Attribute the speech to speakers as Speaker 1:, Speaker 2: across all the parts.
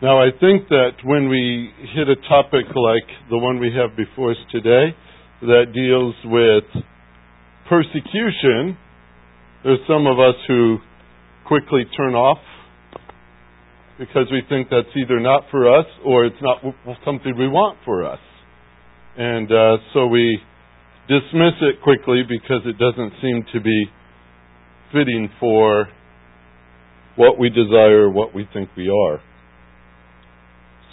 Speaker 1: Now, I think that when we hit a topic like the one we have before us today that deals with persecution, there's some of us who quickly turn off because we think that's either not for us or it's not something we want for us. And uh, so we dismiss it quickly because it doesn't seem to be fitting for what we desire, what we think we are.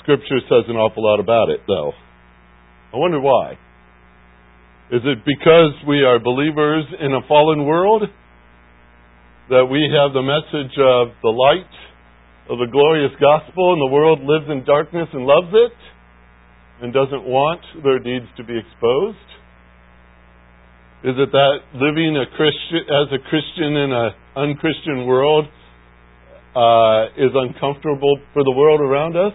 Speaker 1: Scripture says an awful lot about it, though. I wonder why. Is it because we are believers in a fallen world? That we have the message of the light of the glorious gospel and the world lives in darkness and loves it and doesn't want their deeds to be exposed? Is it that living a Christian, as a Christian in an unchristian world uh, is uncomfortable for the world around us?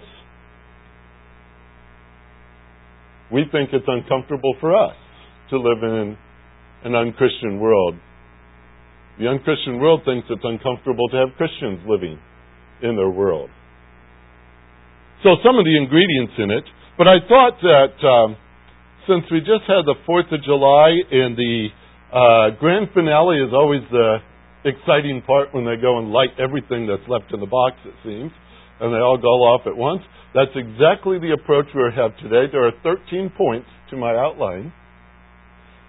Speaker 1: We think it's uncomfortable for us to live in an unchristian world. The unchristian world thinks it's uncomfortable to have Christians living in their world. So some of the ingredients in it, but I thought that um, since we just had the 4th of July and the uh, grand finale is always the exciting part when they go and light everything that's left in the box, it seems, and they all go off at once. That's exactly the approach we have today. There are 13 points to my outline.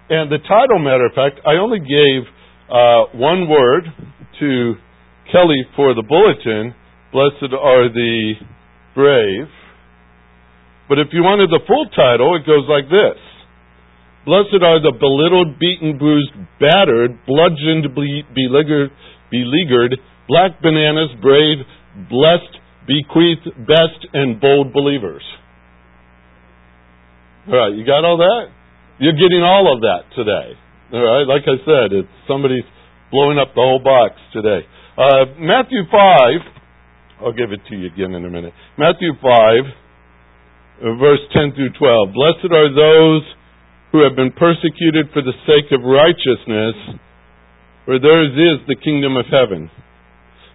Speaker 1: And the title, matter of fact, I only gave uh, one word to Kelly for the bulletin Blessed are the brave. But if you wanted the full title, it goes like this Blessed are the belittled, beaten, bruised, battered, bludgeoned, beleaguered, beleaguered, black bananas, brave, blessed, bequeathed, best, and bold believers. All right, you got all that? You're getting all of that today. All right, like I said, it's somebody's blowing up the whole box today. Uh, Matthew 5, I'll give it to you again in a minute. Matthew 5, verse 10 through 12. Blessed are those who have been persecuted for the sake of righteousness, for theirs is the kingdom of heaven.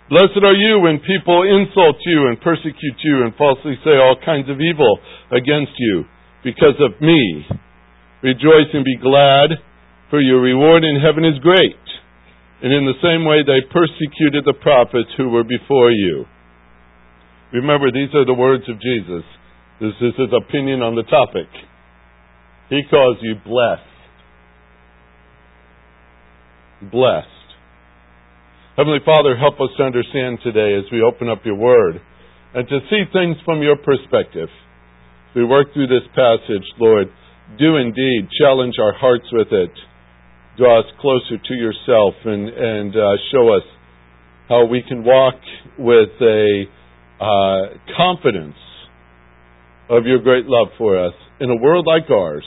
Speaker 1: Blessed are you when people insult you and persecute you and falsely say all kinds of evil against you because of me. Rejoice and be glad, for your reward in heaven is great. And in the same way they persecuted the prophets who were before you. Remember, these are the words of Jesus. This is his opinion on the topic. He calls you blessed. Blessed. Heavenly Father, help us to understand today as we open up your word and to see things from your perspective. As we work through this passage, Lord, do indeed challenge our hearts with it. Draw us closer to yourself and, and uh, show us how we can walk with a uh, confidence of your great love for us in a world like ours.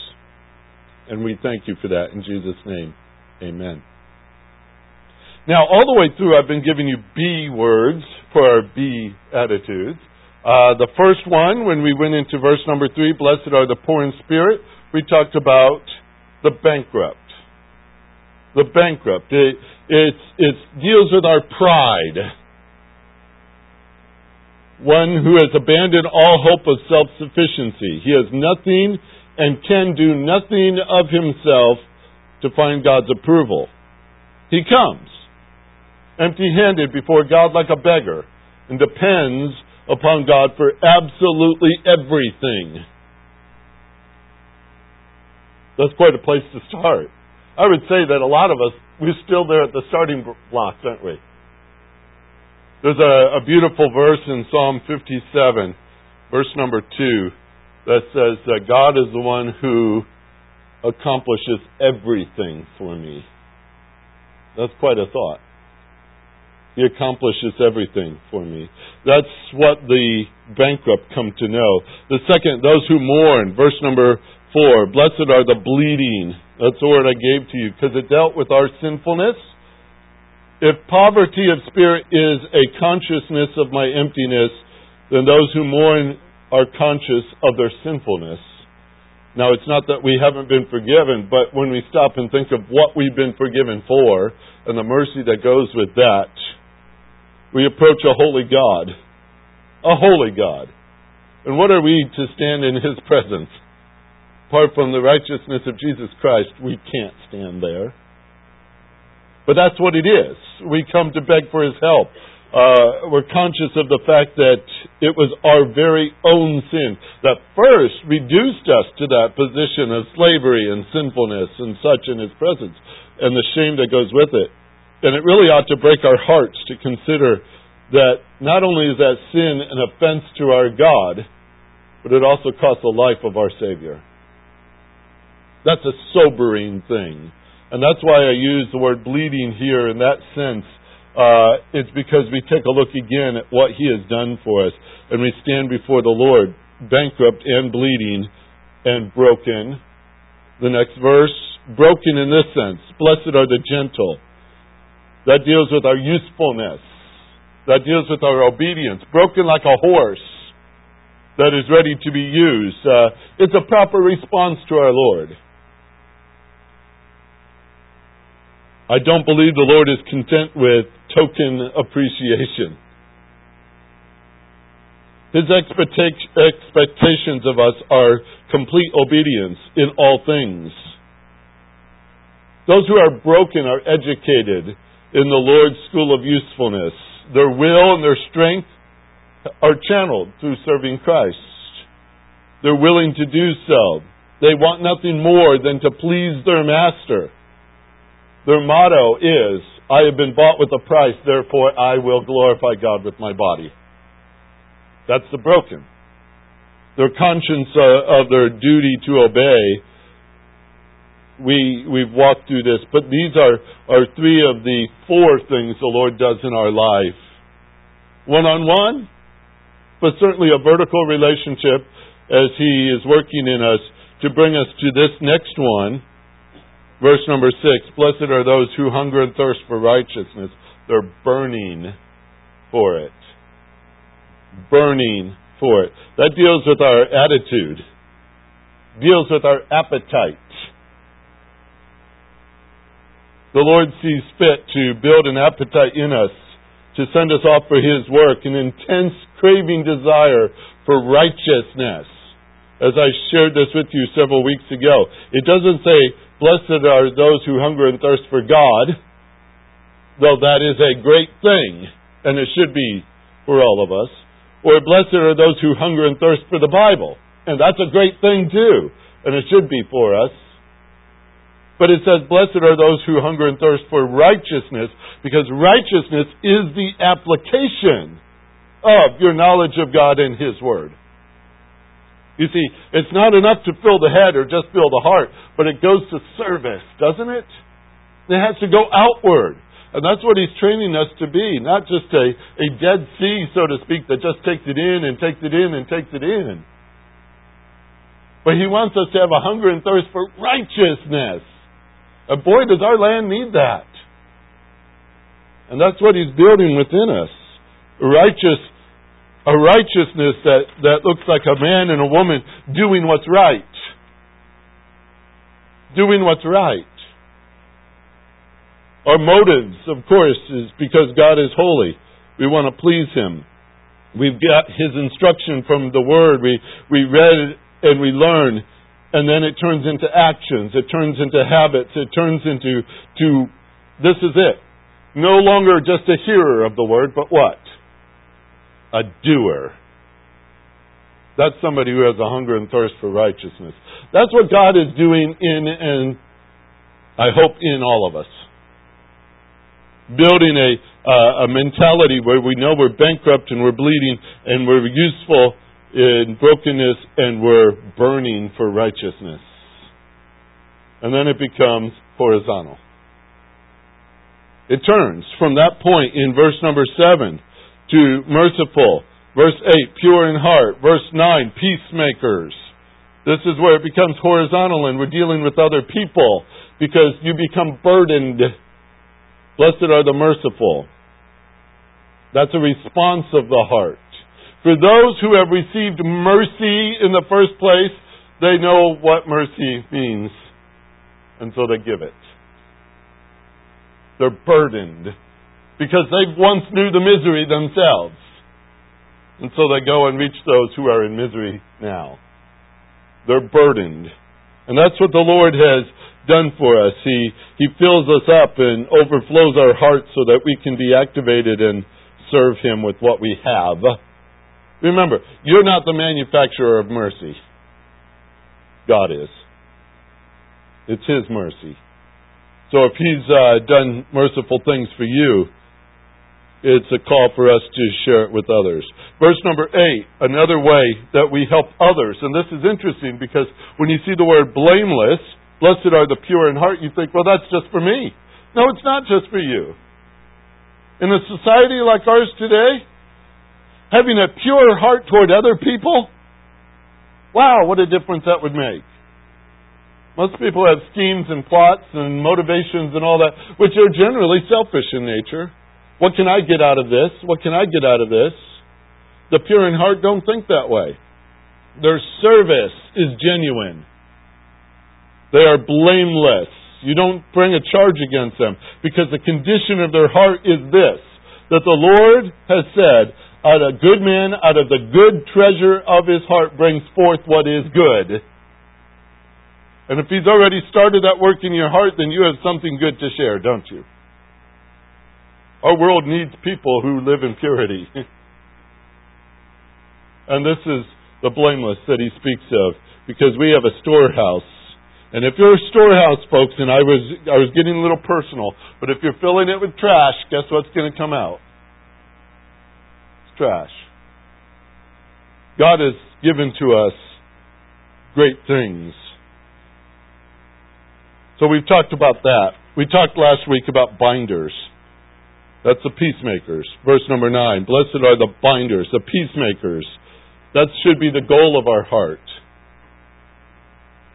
Speaker 1: And we thank you for that in Jesus' name. Amen. Now, all the way through, I've been giving you B words for our B attitudes. Uh, the first one, when we went into verse number three, blessed are the poor in spirit, we talked about the bankrupt. The bankrupt. It, it, deals with our pride one who has abandoned all hope of self sufficiency. He has nothing and can do nothing of himself to find God's approval. He comes empty handed before God like a beggar and depends upon God for absolutely everything. That's quite a place to start. I would say that a lot of us, we're still there at the starting blocks, aren't we? There's a, a beautiful verse in Psalm 57, verse number 2, that says that God is the one who accomplishes everything for me. That's quite a thought. He accomplishes everything for me. That's what the bankrupt come to know. The second, those who mourn, verse number four, blessed are the bleeding. That's the word I gave to you because it dealt with our sinfulness if poverty of spirit is a consciousness of my emptiness, then those who mourn are conscious of their sinfulness. Now, it's not that we haven't been forgiven, but when we stop and think of what we've been forgiven for and the mercy that goes with that, we approach a holy God a holy God. And what are we to stand in His presence? Apart from the righteousness of Jesus Christ, we can't stand there. But that's what it is. We come to beg for His help. Uh, we're conscious of the fact that it was our very own sin that first reduced us to that position of slavery and sinfulness and such in His presence, and the shame that goes with it. And it really ought to break our hearts to consider that not only is that sin an offense to our God, but it also costs the life of our Savior. That's a sobering thing. And that's why I use the word bleeding here in that sense. Uh, it's because we take a look again at what He has done for us, and we stand before the Lord, bankrupt and bleeding and broken. The next verse, broken in this sense. Blessed are the gentle that deals with our usefulness. That deals with our obedience. Broken like a horse that is ready to be used. Uh, it's a proper response to our Lord. I don't believe the Lord is content with token appreciation. His expectations of us are complete obedience in all things. Those who are broken are educated in the Lord's school of usefulness. Their will and their strength are channeled through serving Christ. They're willing to do so. They want nothing more than to please their master. Their motto is, I have been bought with a price, therefore I will glorify God with my body. That's the broken. Their conscience uh, of their duty to obey we we've walked through this, but these are, are three of the four things the Lord does in our life. One on one, but certainly a vertical relationship as He is working in us to bring us to this next one. Verse number six Blessed are those who hunger and thirst for righteousness. They're burning for it. Burning for it. That deals with our attitude, deals with our appetite the Lord sees fit to build an appetite in us to send us off for His work, an intense craving desire for righteousness. As I shared this with you several weeks ago, it doesn't say, Blessed are those who hunger and thirst for God, though that is a great thing, and it should be for all of us. Or, Blessed are those who hunger and thirst for the Bible, and that's a great thing too, and it should be for us. But it says, Blessed are those who hunger and thirst for righteousness, because righteousness is the application of your knowledge of God and His Word. You see, it's not enough to fill the head or just fill the heart, but it goes to service, doesn't it? It has to go outward. And that's what he's training us to be, not just a, a dead sea, so to speak, that just takes it in and takes it in and takes it in. But he wants us to have a hunger and thirst for righteousness. And boy, does our land need that. And that's what He's building within us. Righteous, a righteousness that, that looks like a man and a woman doing what's right. Doing what's right. Our motives, of course, is because God is holy. We want to please Him. We've got His instruction from the Word. We, we read and we learn and then it turns into actions, it turns into habits, it turns into to this is it. No longer just a hearer of the word, but what? A doer. That's somebody who has a hunger and thirst for righteousness. That's what God is doing in and I hope in all of us. Building a uh, a mentality where we know we're bankrupt and we're bleeding and we're useful in brokenness and we're burning for righteousness. And then it becomes horizontal. It turns from that point in verse number 7 to merciful. Verse 8, pure in heart. Verse 9, peacemakers. This is where it becomes horizontal and we're dealing with other people because you become burdened. Blessed are the merciful. That's a response of the heart. For those who have received mercy in the first place, they know what mercy means. And so they give it. They're burdened because they once knew the misery themselves. And so they go and reach those who are in misery now. They're burdened. And that's what the Lord has done for us. He, he fills us up and overflows our hearts so that we can be activated and serve Him with what we have. Remember, you're not the manufacturer of mercy. God is. It's His mercy. So if He's uh, done merciful things for you, it's a call for us to share it with others. Verse number eight, another way that we help others. And this is interesting because when you see the word blameless, blessed are the pure in heart, you think, well, that's just for me. No, it's not just for you. In a society like ours today, having a pure heart toward other people, wow, what a difference that would make. Most people have schemes and plots and motivations and all that, which are generally selfish in nature. What can I get out of this? What can I get out of this? The pure in heart don't think that way. Their service is genuine. They are blameless. You don't bring a charge against them because the condition of their heart is this that the Lord has said, out a good man, out of the good treasure of his heart brings forth what is good. And if he's already started that work in your heart, then you have something good to share, don't you? Our world needs people who live in purity. and this is the blameless that he speaks of, because we have a storehouse and if you're a storehouse, folks, and I was I was getting a little personal, but if you're filling it with trash, guess what's going to come out? Trash. God has given to us great things. So we've talked about that. We talked last week about binders. That's the peacemakers. Verse number nine. Blessed are the binders, the peacemakers. That should be the goal of our heart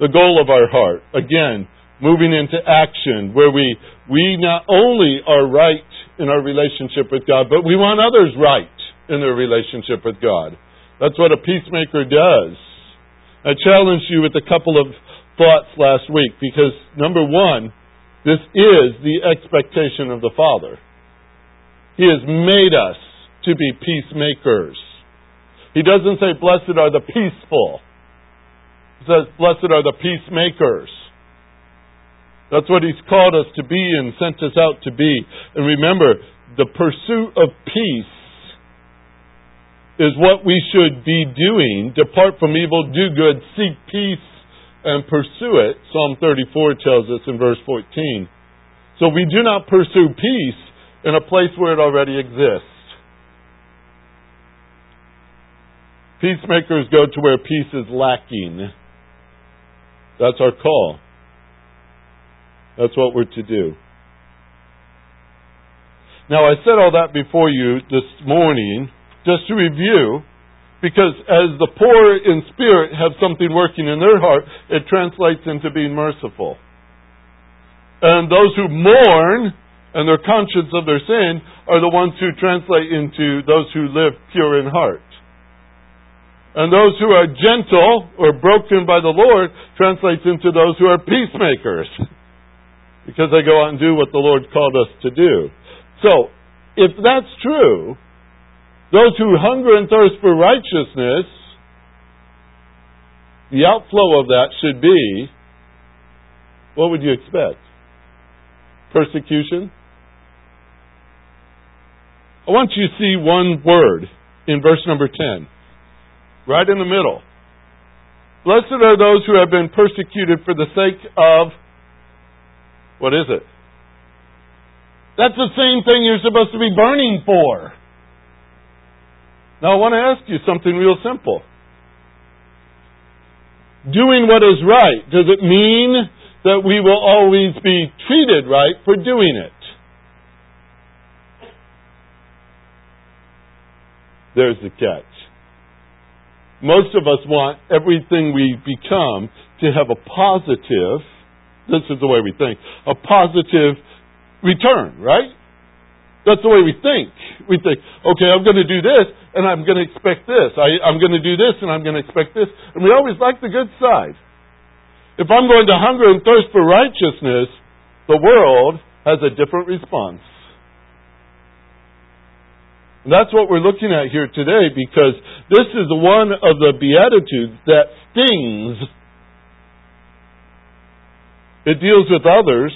Speaker 1: the goal of our heart. Again, moving into action where we, we not only are right in our relationship with God, but we want others right in their relationship with God. That's what a peacemaker does. I challenged you with a couple of thoughts last week because number one, this is the expectation of the Father. He has made us to be peacemakers. He doesn't say, blessed are the peaceful He says, Blessed are the peacemakers. That's what He's called us to be and sent us out to be. And remember, the pursuit of peace is what we should be doing. Depart from evil, do good, seek peace, and pursue it. Psalm 34 tells us in verse 14. So we do not pursue peace in a place where it already exists. Peacemakers go to where peace is lacking. That's our call. That's what we're to do. Now, I said all that before you this morning just to review, because as the poor in spirit have something working in their heart, it translates into being merciful. And those who mourn and their conscience of their sin are the ones who translate into those who live pure in heart. And those who are gentle or broken by the Lord translates into those who are peacemakers. Because they go out and do what the Lord called us to do. So, if that's true, those who hunger and thirst for righteousness, the outflow of that should be what would you expect? Persecution? I want you to see one word in verse number 10 right in the middle. Blessed are those who have been persecuted for the sake of, what is it? That's the same thing you're supposed to be burning for. Now I want to ask you something real simple. Doing what is right, does it mean that we will always be treated right for doing it? There's the catch. Most of us want everything we become to have a positive, this is the way we think, a positive return, right? That's the way we think. We think, okay, I'm going to do this, and I'm going to expect this. I, I'm going to do this, and I'm going to expect this. And we always like the good side. If I'm going to hunger and thirst for righteousness, the world has a different response. And that's what we're looking at here today because this is one of the Beatitudes that stings. It deals with others.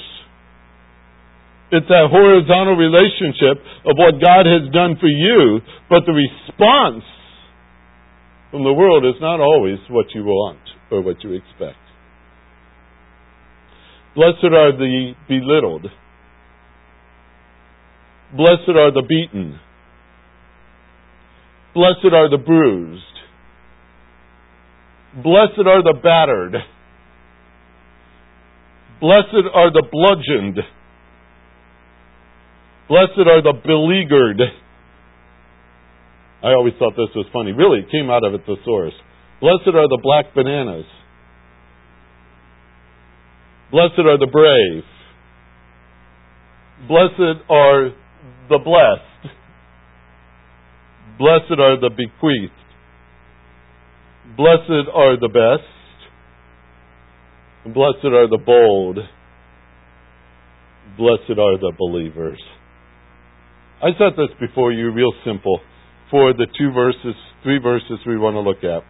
Speaker 1: It's that horizontal relationship of what God has done for you, but the response from the world is not always what you want or what you expect. Blessed are the belittled. Blessed are the beaten. Blessed are the bruised. Blessed are the battered. Blessed are the bludgeoned. Blessed are the beleaguered. I always thought this was funny. Really, it came out of a thesaurus. Blessed are the black bananas. Blessed are the brave. Blessed are the blessed. Blessed are the bequeathed. Blessed are the best. Blessed are the bold. Blessed are the believers. I set this before you real simple for the two verses, three verses we want to look at.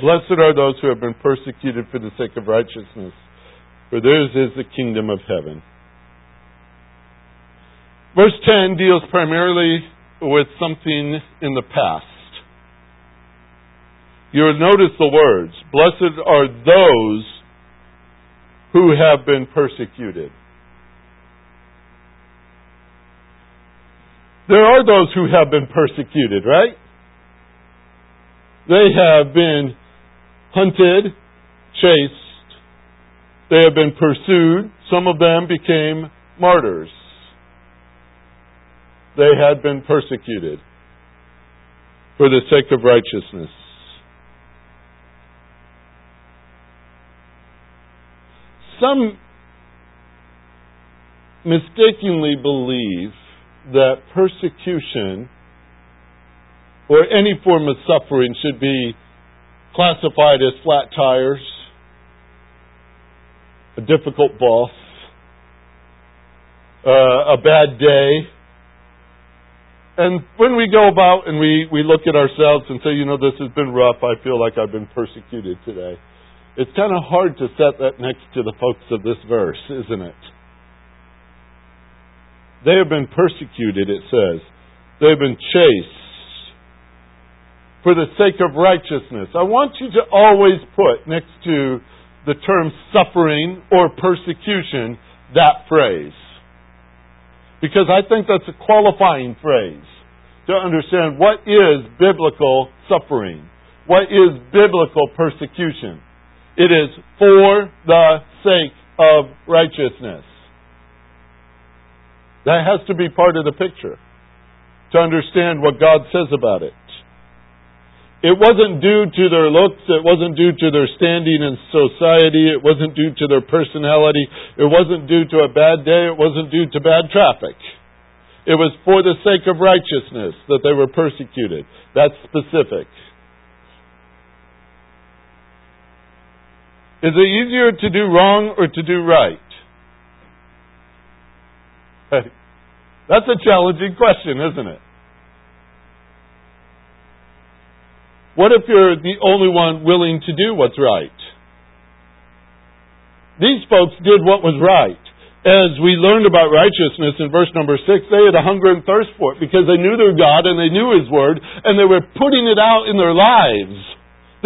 Speaker 1: Blessed are those who have been persecuted for the sake of righteousness, for theirs is the kingdom of heaven. Verse 10 deals primarily with something in the past. You'll notice the words, Blessed are those who have been persecuted. There are those who have been persecuted, right? They have been hunted, chased, they have been pursued. Some of them became martyrs. They had been persecuted for the sake of righteousness. Some mistakenly believe that persecution or any form of suffering should be classified as flat tires, a difficult boss, uh, a bad day. And when we go about and we, we look at ourselves and say, you know, this has been rough, I feel like I've been persecuted today. It's kind of hard to set that next to the folks of this verse, isn't it? They have been persecuted, it says. They have been chased for the sake of righteousness. I want you to always put next to the term suffering or persecution that phrase. Because I think that's a qualifying phrase to understand what is biblical suffering. What is biblical persecution? It is for the sake of righteousness. That has to be part of the picture to understand what God says about it. It wasn't due to their looks. It wasn't due to their standing in society. It wasn't due to their personality. It wasn't due to a bad day. It wasn't due to bad traffic. It was for the sake of righteousness that they were persecuted. That's specific. Is it easier to do wrong or to do right? That's a challenging question, isn't it? What if you're the only one willing to do what's right? These folks did what was right. As we learned about righteousness in verse number six, they had a hunger and thirst for it because they knew their God and they knew His Word and they were putting it out in their lives.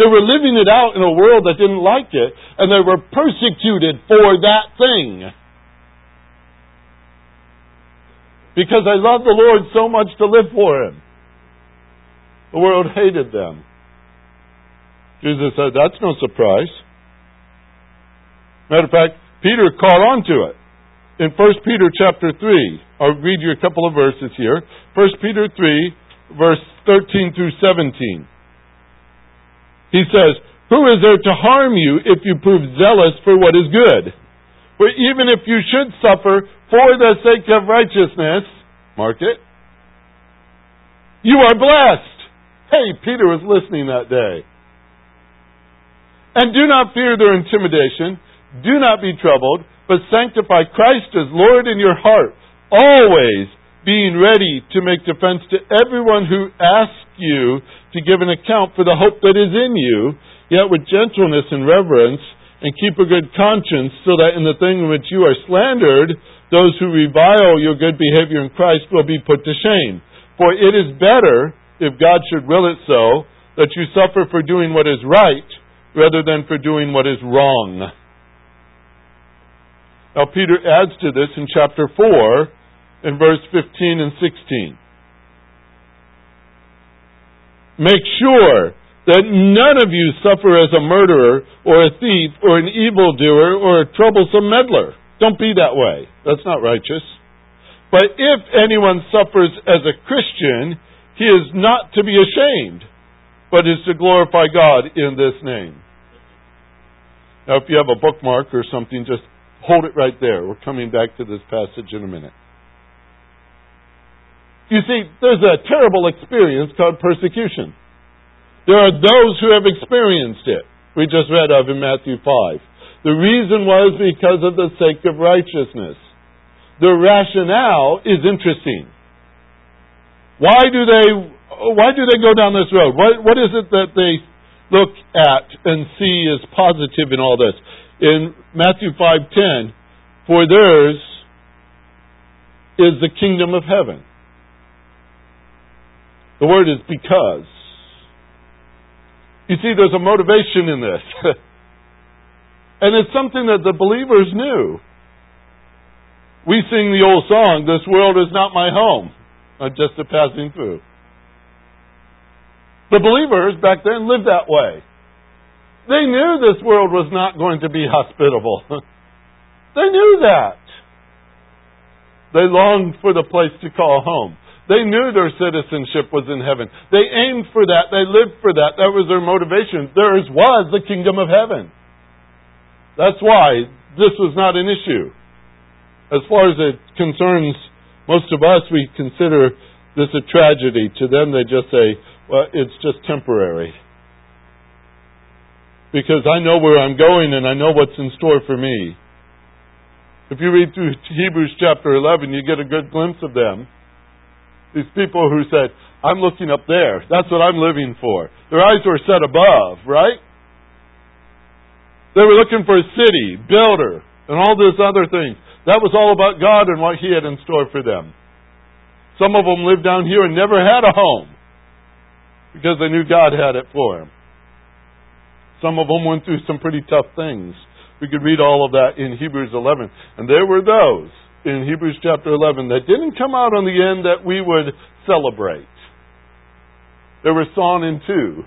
Speaker 1: They were living it out in a world that didn't like it and they were persecuted for that thing. Because I love the Lord so much to live for Him. The world hated them. Jesus said, That's no surprise. Matter of fact, Peter caught on to it. In 1 Peter chapter 3, I'll read you a couple of verses here. 1 Peter 3, verse 13 through 17. He says, Who is there to harm you if you prove zealous for what is good? For even if you should suffer for the sake of righteousness, mark it, you are blessed. Hey, Peter was listening that day. And do not fear their intimidation. Do not be troubled, but sanctify Christ as Lord in your heart. Always being ready to make defense to everyone who asks you to give an account for the hope that is in you, yet with gentleness and reverence, and keep a good conscience, so that in the thing in which you are slandered, those who revile your good behavior in Christ will be put to shame. For it is better, if God should will it so, that you suffer for doing what is right, rather than for doing what is wrong. Now, Peter adds to this in chapter 4 in verse 15 and 16. Make sure that none of you suffer as a murderer or a thief or an evildoer or a troublesome meddler. Don't be that way. That's not righteous. But if anyone suffers as a Christian, he is not to be ashamed, but is to glorify God in this name. Now, if you have a bookmark or something, just hold it right there. We're coming back to this passage in a minute. You see, there's a terrible experience called persecution. There are those who have experienced it. We just read of in Matthew 5. The reason was because of the sake of righteousness. The rationale is interesting. Why do they why do they go down this road? What, what is it that they look at and see as positive in all this? In Matthew 5:10, for theirs is the kingdom of heaven. The word is because. You see, there's a motivation in this. and it's something that the believers knew. We sing the old song, This world is not my home, I'm just a passing through. The believers back then lived that way. They knew this world was not going to be hospitable. they knew that. They longed for the place to call home. They knew their citizenship was in heaven. They aimed for that. They lived for that. That was their motivation. Theirs was the kingdom of heaven. That's why this was not an issue. As far as it concerns most of us, we consider this a tragedy. To them, they just say, well, it's just temporary. Because I know where I'm going and I know what's in store for me. If you read through Hebrews chapter 11, you get a good glimpse of them. These people who said, I'm looking up there. That's what I'm living for. Their eyes were set above, right? They were looking for a city, builder, and all these other things. That was all about God and what He had in store for them. Some of them lived down here and never had a home because they knew God had it for them. Some of them went through some pretty tough things. We could read all of that in Hebrews 11. And there were those in Hebrews chapter 11 that didn't come out on the end that we would celebrate. They were sawn in two.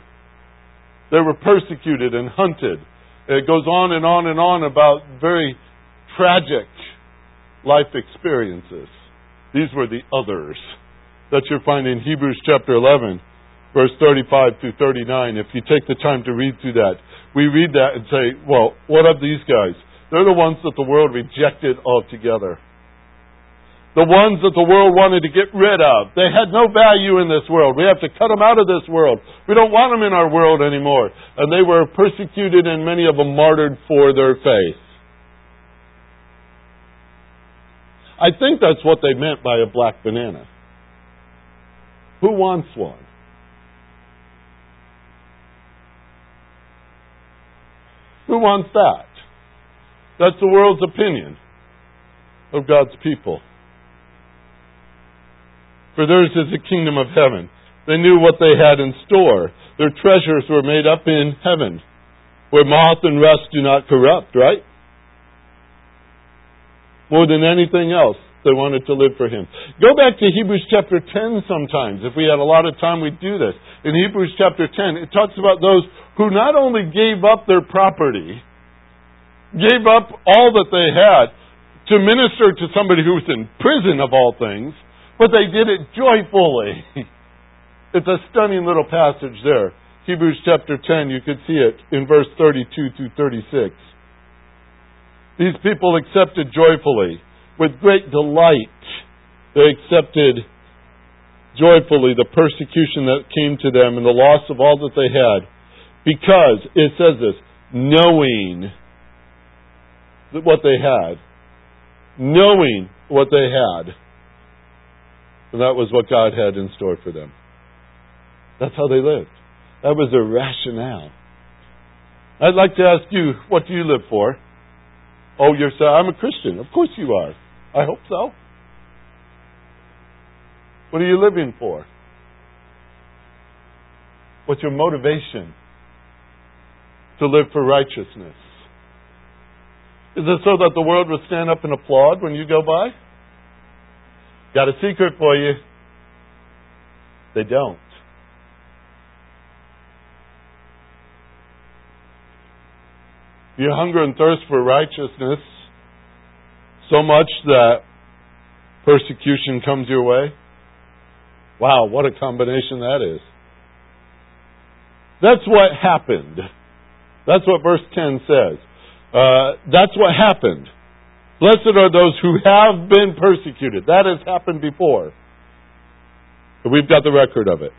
Speaker 1: They were persecuted and hunted. It goes on and on and on about very tragic life experiences. These were the others that you find in Hebrews chapter 11, verse 35 through 39. If you take the time to read through that, we read that and say, well, what of these guys? They're the ones that the world rejected altogether the ones that the world wanted to get rid of. They had no value in this world. We have to cut them out of this world. We don't want them in our world anymore. And they were persecuted and many of them martyred for their faith. I think that's what they meant by a black banana. Who wants one? Who wants that? That's the world's opinion of God's people for theirs is the kingdom of heaven. They knew what they had in store. Their treasures were made up in heaven, where moth and rust do not corrupt, right? More than anything else, they wanted to live for Him. Go back to Hebrews chapter 10 sometimes. If we had a lot of time, we'd do this. In Hebrews chapter 10, it talks about those who not only gave up their property, gave up all that they had to minister to somebody who was in prison of all things, but they did it joyfully. it's a stunning little passage there. Hebrews chapter 10, you could see it in verse 32 through 36. These people accepted joyfully, with great delight. They accepted joyfully the persecution that came to them and the loss of all that they had. Because, it says this, knowing what they had. Knowing what they had. And that was what God had in store for them. That's how they lived. That was their rationale. I'd like to ask you, what do you live for? Oh, you're saying, I'm a Christian. Of course you are. I hope so. What are you living for? What's your motivation to live for righteousness? Is it so that the world will stand up and applaud when you go by? Got a secret for you. They don't. You hunger and thirst for righteousness so much that persecution comes your way. Wow, what a combination that is. That's what happened. That's what verse 10 says. Uh, that's what happened. Blessed are those who have been persecuted. That has happened before. But we've got the record of it.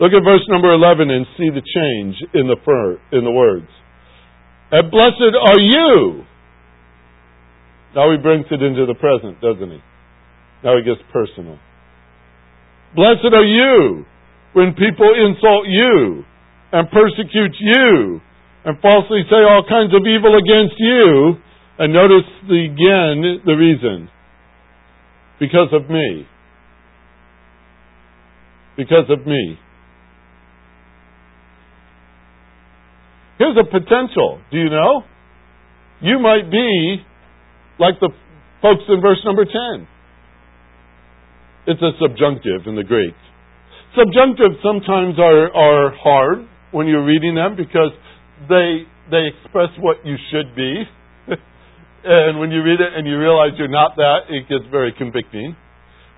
Speaker 1: Look at verse number 11 and see the change in the, fir- in the words. And blessed are you. Now he brings it into the present, doesn't he? Now he gets personal. Blessed are you when people insult you and persecute you and falsely say all kinds of evil against you. And notice the, again the reason. Because of me. Because of me. Here's a potential. Do you know? You might be like the folks in verse number 10. It's a subjunctive in the Greek. Subjunctives sometimes are, are hard when you're reading them because they they express what you should be. And when you read it and you realize you're not that, it gets very convicting.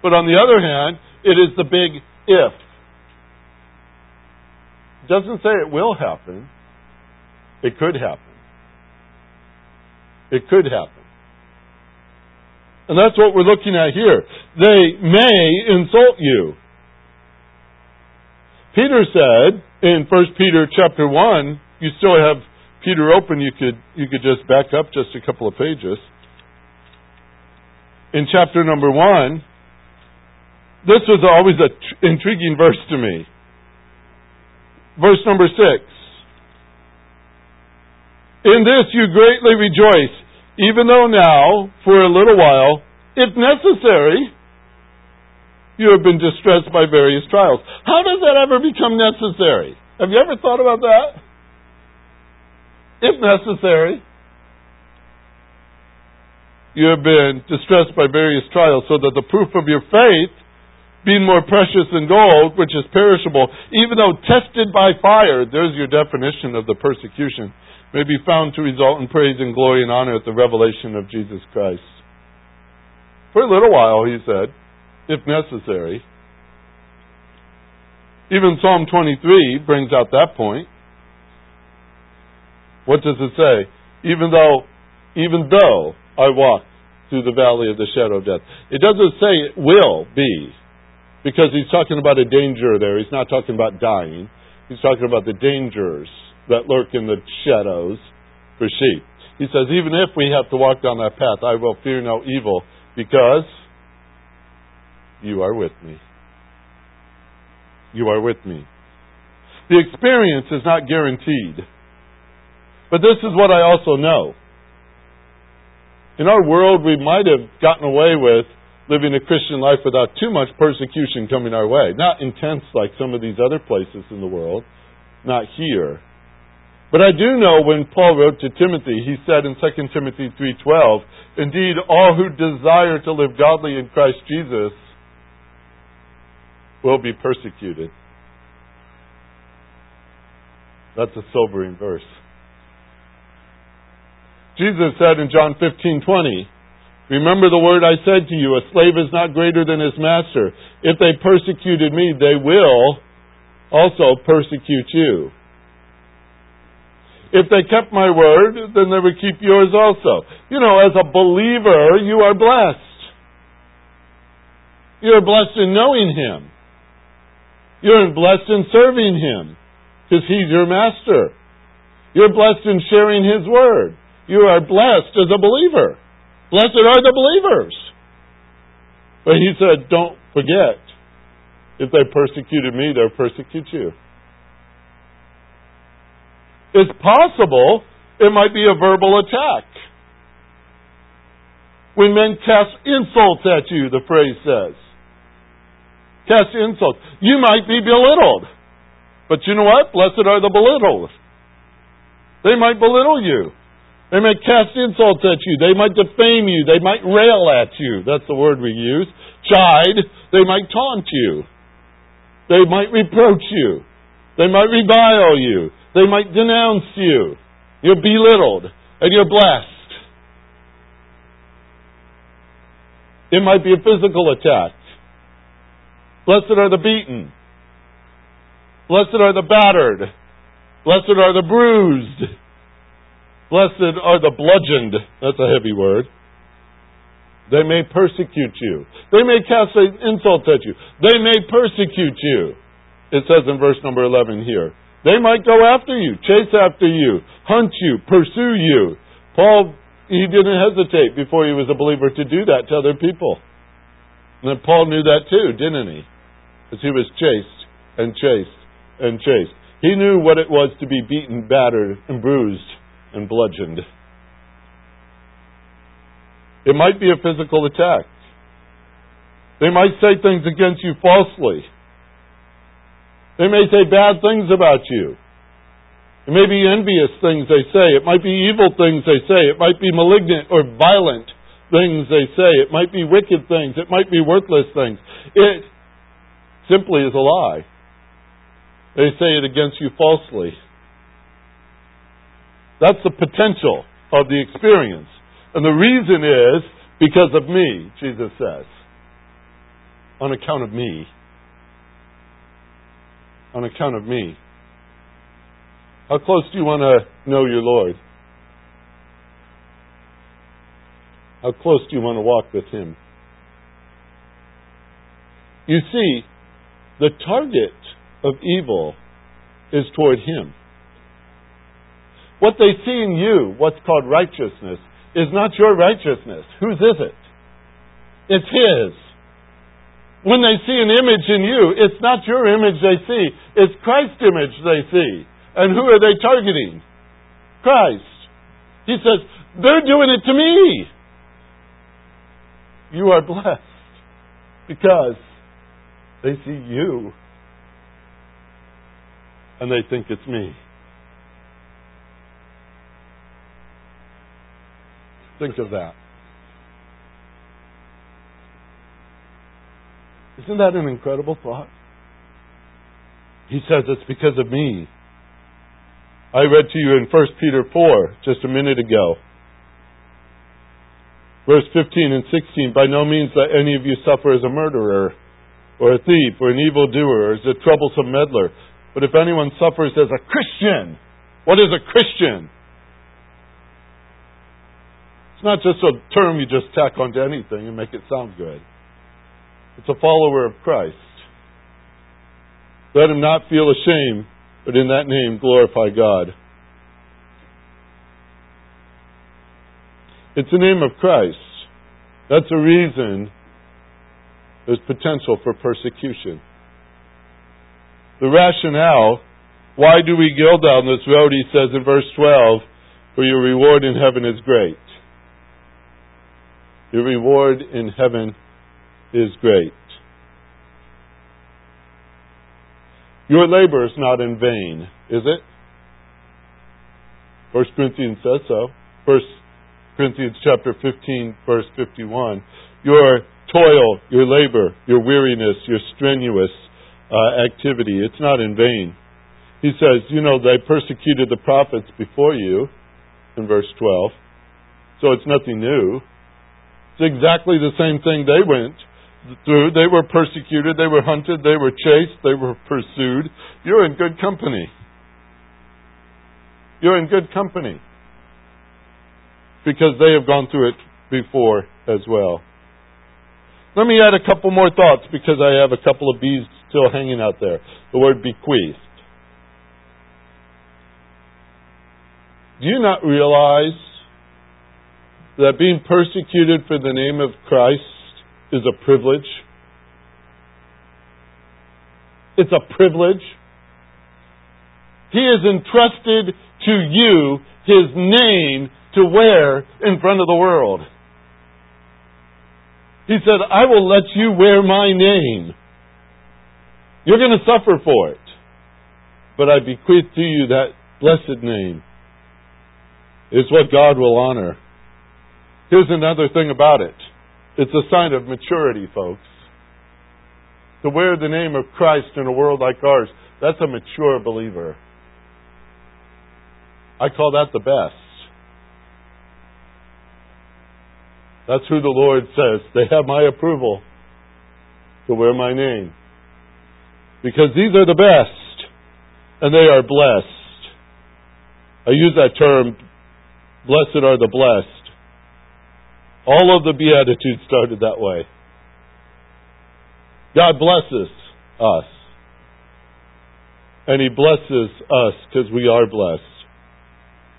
Speaker 1: But on the other hand, it is the big if. It doesn't say it will happen. It could happen. It could happen. And that's what we're looking at here. They may insult you. Peter said in 1 Peter chapter 1, you still have Peter open, you could, you could just back up just a couple of pages. In chapter number 1, this was always an tr- intriguing verse to me. Verse number 6. In this you greatly rejoice, even though now, for a little while, if necessary, you have been distressed by various trials. How does that ever become necessary? Have you ever thought about that? If necessary, you have been distressed by various trials, so that the proof of your faith, being more precious than gold, which is perishable, even though tested by fire, there's your definition of the persecution, may be found to result in praise and glory and honor at the revelation of Jesus Christ. For a little while, he said, if necessary. Even Psalm 23 brings out that point. What does it say? Even though, even though I walk through the valley of the shadow of death. It doesn't say it will be, because he's talking about a danger there. He's not talking about dying. He's talking about the dangers that lurk in the shadows for sheep. He says, even if we have to walk down that path, I will fear no evil, because you are with me. You are with me. The experience is not guaranteed. But this is what I also know. In our world, we might have gotten away with living a Christian life without too much persecution coming our way. Not intense like some of these other places in the world. Not here. But I do know when Paul wrote to Timothy, he said in 2 Timothy 3:12, "Indeed, all who desire to live godly in Christ Jesus will be persecuted. That's a sobering verse. Jesus said in John 15:20, "Remember the word I said to you, a slave is not greater than his master. If they persecuted me, they will also persecute you. If they kept my word, then they would keep yours also." You know, as a believer, you are blessed. You are blessed in knowing him. You're blessed in serving Him because He's your master. You're blessed in sharing His Word. You are blessed as a believer. Blessed are the believers. But He said, don't forget. If they persecuted me, they'll persecute you. It's possible it might be a verbal attack. When men cast insults at you, the phrase says. Cast insults. You might be belittled. But you know what? Blessed are the belittled. They might belittle you. They might cast insults at you. They might defame you. They might rail at you. That's the word we use. Chide. They might taunt you. They might reproach you. They might revile you. They might denounce you. You're belittled and you're blessed. It might be a physical attack. Blessed are the beaten. Blessed are the battered. Blessed are the bruised. Blessed are the bludgeoned. That's a heavy word. They may persecute you. They may cast insults at you. They may persecute you. It says in verse number 11 here. They might go after you, chase after you, hunt you, pursue you. Paul, he didn't hesitate before he was a believer to do that to other people. And Paul knew that too, didn't he? As he was chased and chased and chased. He knew what it was to be beaten, battered, and bruised and bludgeoned. It might be a physical attack. They might say things against you falsely. They may say bad things about you. It may be envious things they say. It might be evil things they say. It might be malignant or violent things they say. It might be wicked things. It might be worthless things. It simply is a lie. They say it against you falsely. That's the potential of the experience. And the reason is because of me, Jesus says. On account of me on account of me. How close do you want to know your Lord? How close do you want to walk with Him? You see, the target of evil is toward Him. What they see in you, what's called righteousness, is not your righteousness. Whose is it? It's His. When they see an image in you, it's not your image they see, it's Christ's image they see. And who are they targeting? Christ. He says, they're doing it to me. You are blessed because they see you and they think it's me. Think of that. Isn't that an incredible thought? He says it's because of me. I read to you in 1 Peter 4 just a minute ago. Verse 15 and 16 By no means let any of you suffer as a murderer, or a thief, or an evildoer, or as a troublesome meddler. But if anyone suffers as a Christian, what is a Christian? It's not just a term you just tack onto anything and make it sound good. It's a follower of Christ. Let him not feel ashamed, but in that name glorify God. It's the name of Christ. That's a reason there's potential for persecution. The rationale, why do we go down this road, he says in verse 12, for your reward in heaven is great. Your reward in heaven is great. Your labor is not in vain, is it? First Corinthians says so. First Corinthians chapter 15, verse 51. Your toil, your labor, your weariness, your strenuous uh, activity, it's not in vain. He says, you know, they persecuted the prophets before you, in verse 12. So it's nothing new. It's exactly the same thing they went through. They were persecuted, they were hunted, they were chased, they were pursued. You're in good company. You're in good company. Because they have gone through it before as well. Let me add a couple more thoughts because I have a couple of bees still hanging out there. The word bequeathed. Do you not realize that being persecuted for the name of Christ is a privilege. it's a privilege. He has entrusted to you His name to wear in front of the world. He said, I will let you wear my name. You're going to suffer for it. But I bequeath to you that blessed name. It's what God will honor. Here's another thing about it it's a sign of maturity, folks. To wear the name of Christ in a world like ours, that's a mature believer. I call that the best. That's who the Lord says. They have my approval to wear my name. Because these are the best, and they are blessed. I use that term, blessed are the blessed. All of the Beatitudes started that way. God blesses us. And He blesses us because we are blessed.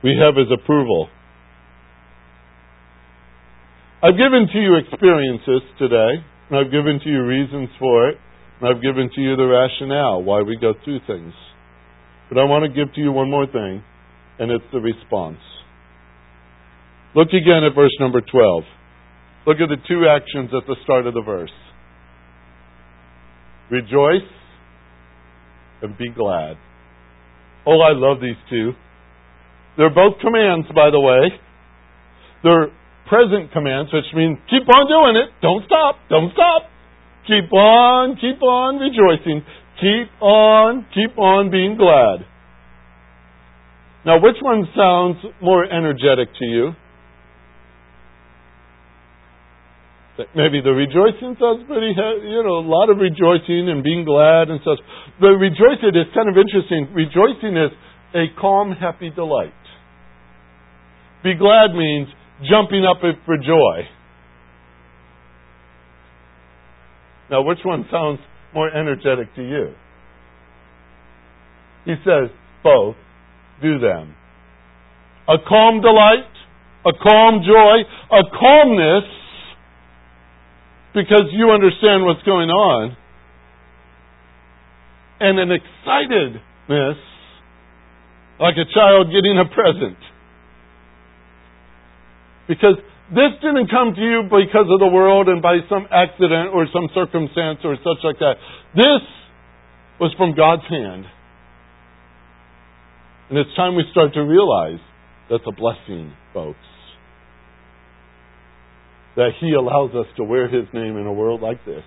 Speaker 1: We have His approval. I've given to you experiences today, and I've given to you reasons for it, and I've given to you the rationale why we go through things. But I want to give to you one more thing, and it's the response. Look again at verse number 12. Look at the two actions at the start of the verse. Rejoice and be glad. Oh, I love these two. They're both commands, by the way. They're present commands, which means keep on doing it. Don't stop. Don't stop. Keep on, keep on rejoicing. Keep on, keep on being glad. Now, which one sounds more energetic to you? Maybe the rejoicing sounds pretty, uh, you know, a lot of rejoicing and being glad and such. The rejoicing is kind of interesting. Rejoicing is a calm, happy delight. Be glad means jumping up for joy. Now, which one sounds more energetic to you? He says, both. Do them. A calm delight, a calm joy, a calmness because you understand what's going on, and an excitedness like a child getting a present. Because this didn't come to you because of the world and by some accident or some circumstance or such like that. This was from God's hand. And it's time we start to realize that's a blessing, folks. That He allows us to wear His name in a world like this.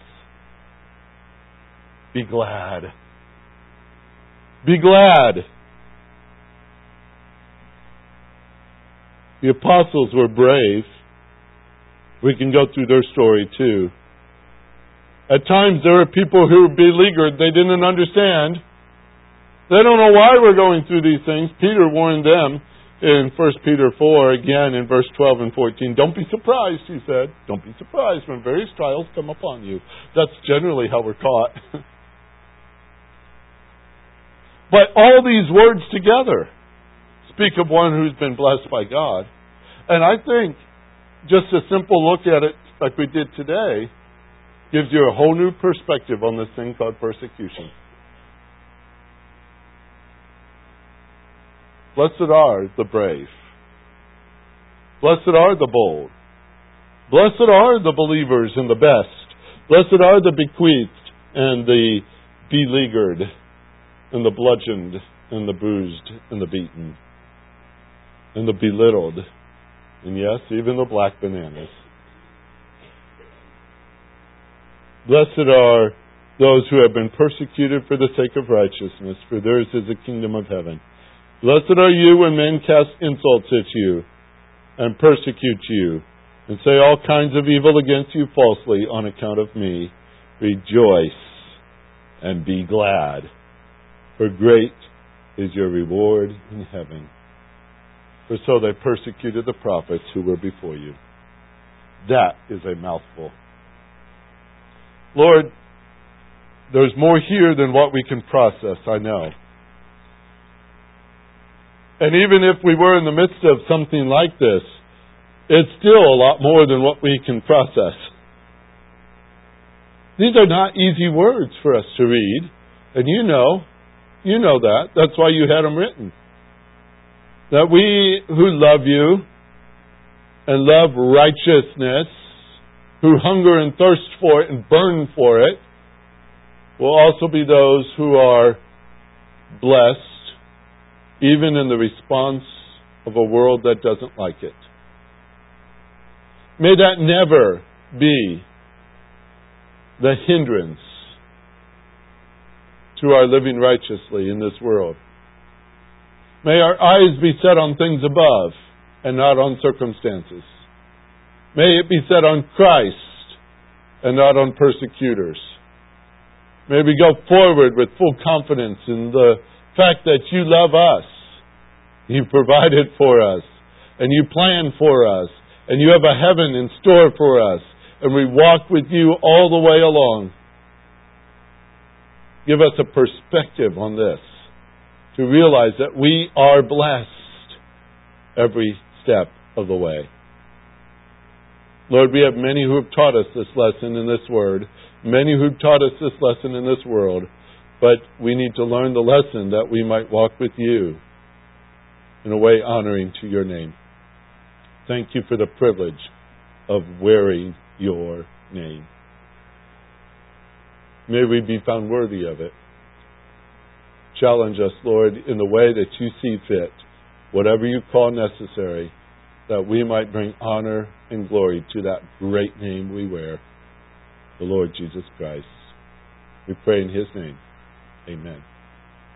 Speaker 1: Be glad. Be glad. The apostles were brave. We can go through their story too. At times there were people who were beleaguered. They didn't understand. They don't know why we're going through these things. Peter warned them in 1 Peter 4, again in verse 12 and 14. Don't be surprised, he said. Don't be surprised when various trials come upon you. That's generally how we're caught. but all these words together speak of one who's been blessed by God. And I think just a simple look at it, like we did today, gives you a whole new perspective on this thing called persecution. Blessed are the brave. Blessed are the bold. Blessed are the believers and the best. Blessed are the bequeathed and the beleaguered and the bludgeoned and the bruised and the beaten and the belittled, and yes, even the black bananas. Blessed are those who have been persecuted for the sake of righteousness, for theirs is the kingdom of heaven. Blessed are you when men cast insults at you and persecute you and say all kinds of evil against you falsely on account of me. Rejoice and be glad, for great is your reward in heaven for so they persecuted the prophets who were before you. That is a mouthful. Lord, there's more here than what we can process, I know. And even if we were in the midst of something like this, it's still a lot more than what we can process. These are not easy words for us to read And you know, you know that. That's why you had them written. That we who love you and love righteousness, who hunger and thirst for it and burn for it, will also be those who are blessed, even in the response of a world that doesn't like it. May that never be the hindrance to our living righteously in this world. May our eyes be set on things above and not on circumstances. May it be set on Christ and not on persecutors. May we go forward with full confidence in the fact that you love us. You provided for us, and you plan for us, and you have a heaven in store for us, and we walk with you all the way along. Give us a perspective on this to realize that we are blessed every step of the way. Lord, we have many who have taught us this lesson in this word, many who have taught us this lesson in this world, but we need to learn the lesson that we might walk with you in a way honoring to your name. Thank you for the privilege of wearing your name. May we be found worthy of it. Challenge us, Lord, in the way that you see fit, whatever you call necessary, that we might bring honor and glory to that great name we wear, the Lord Jesus Christ. We pray in his name. Amen.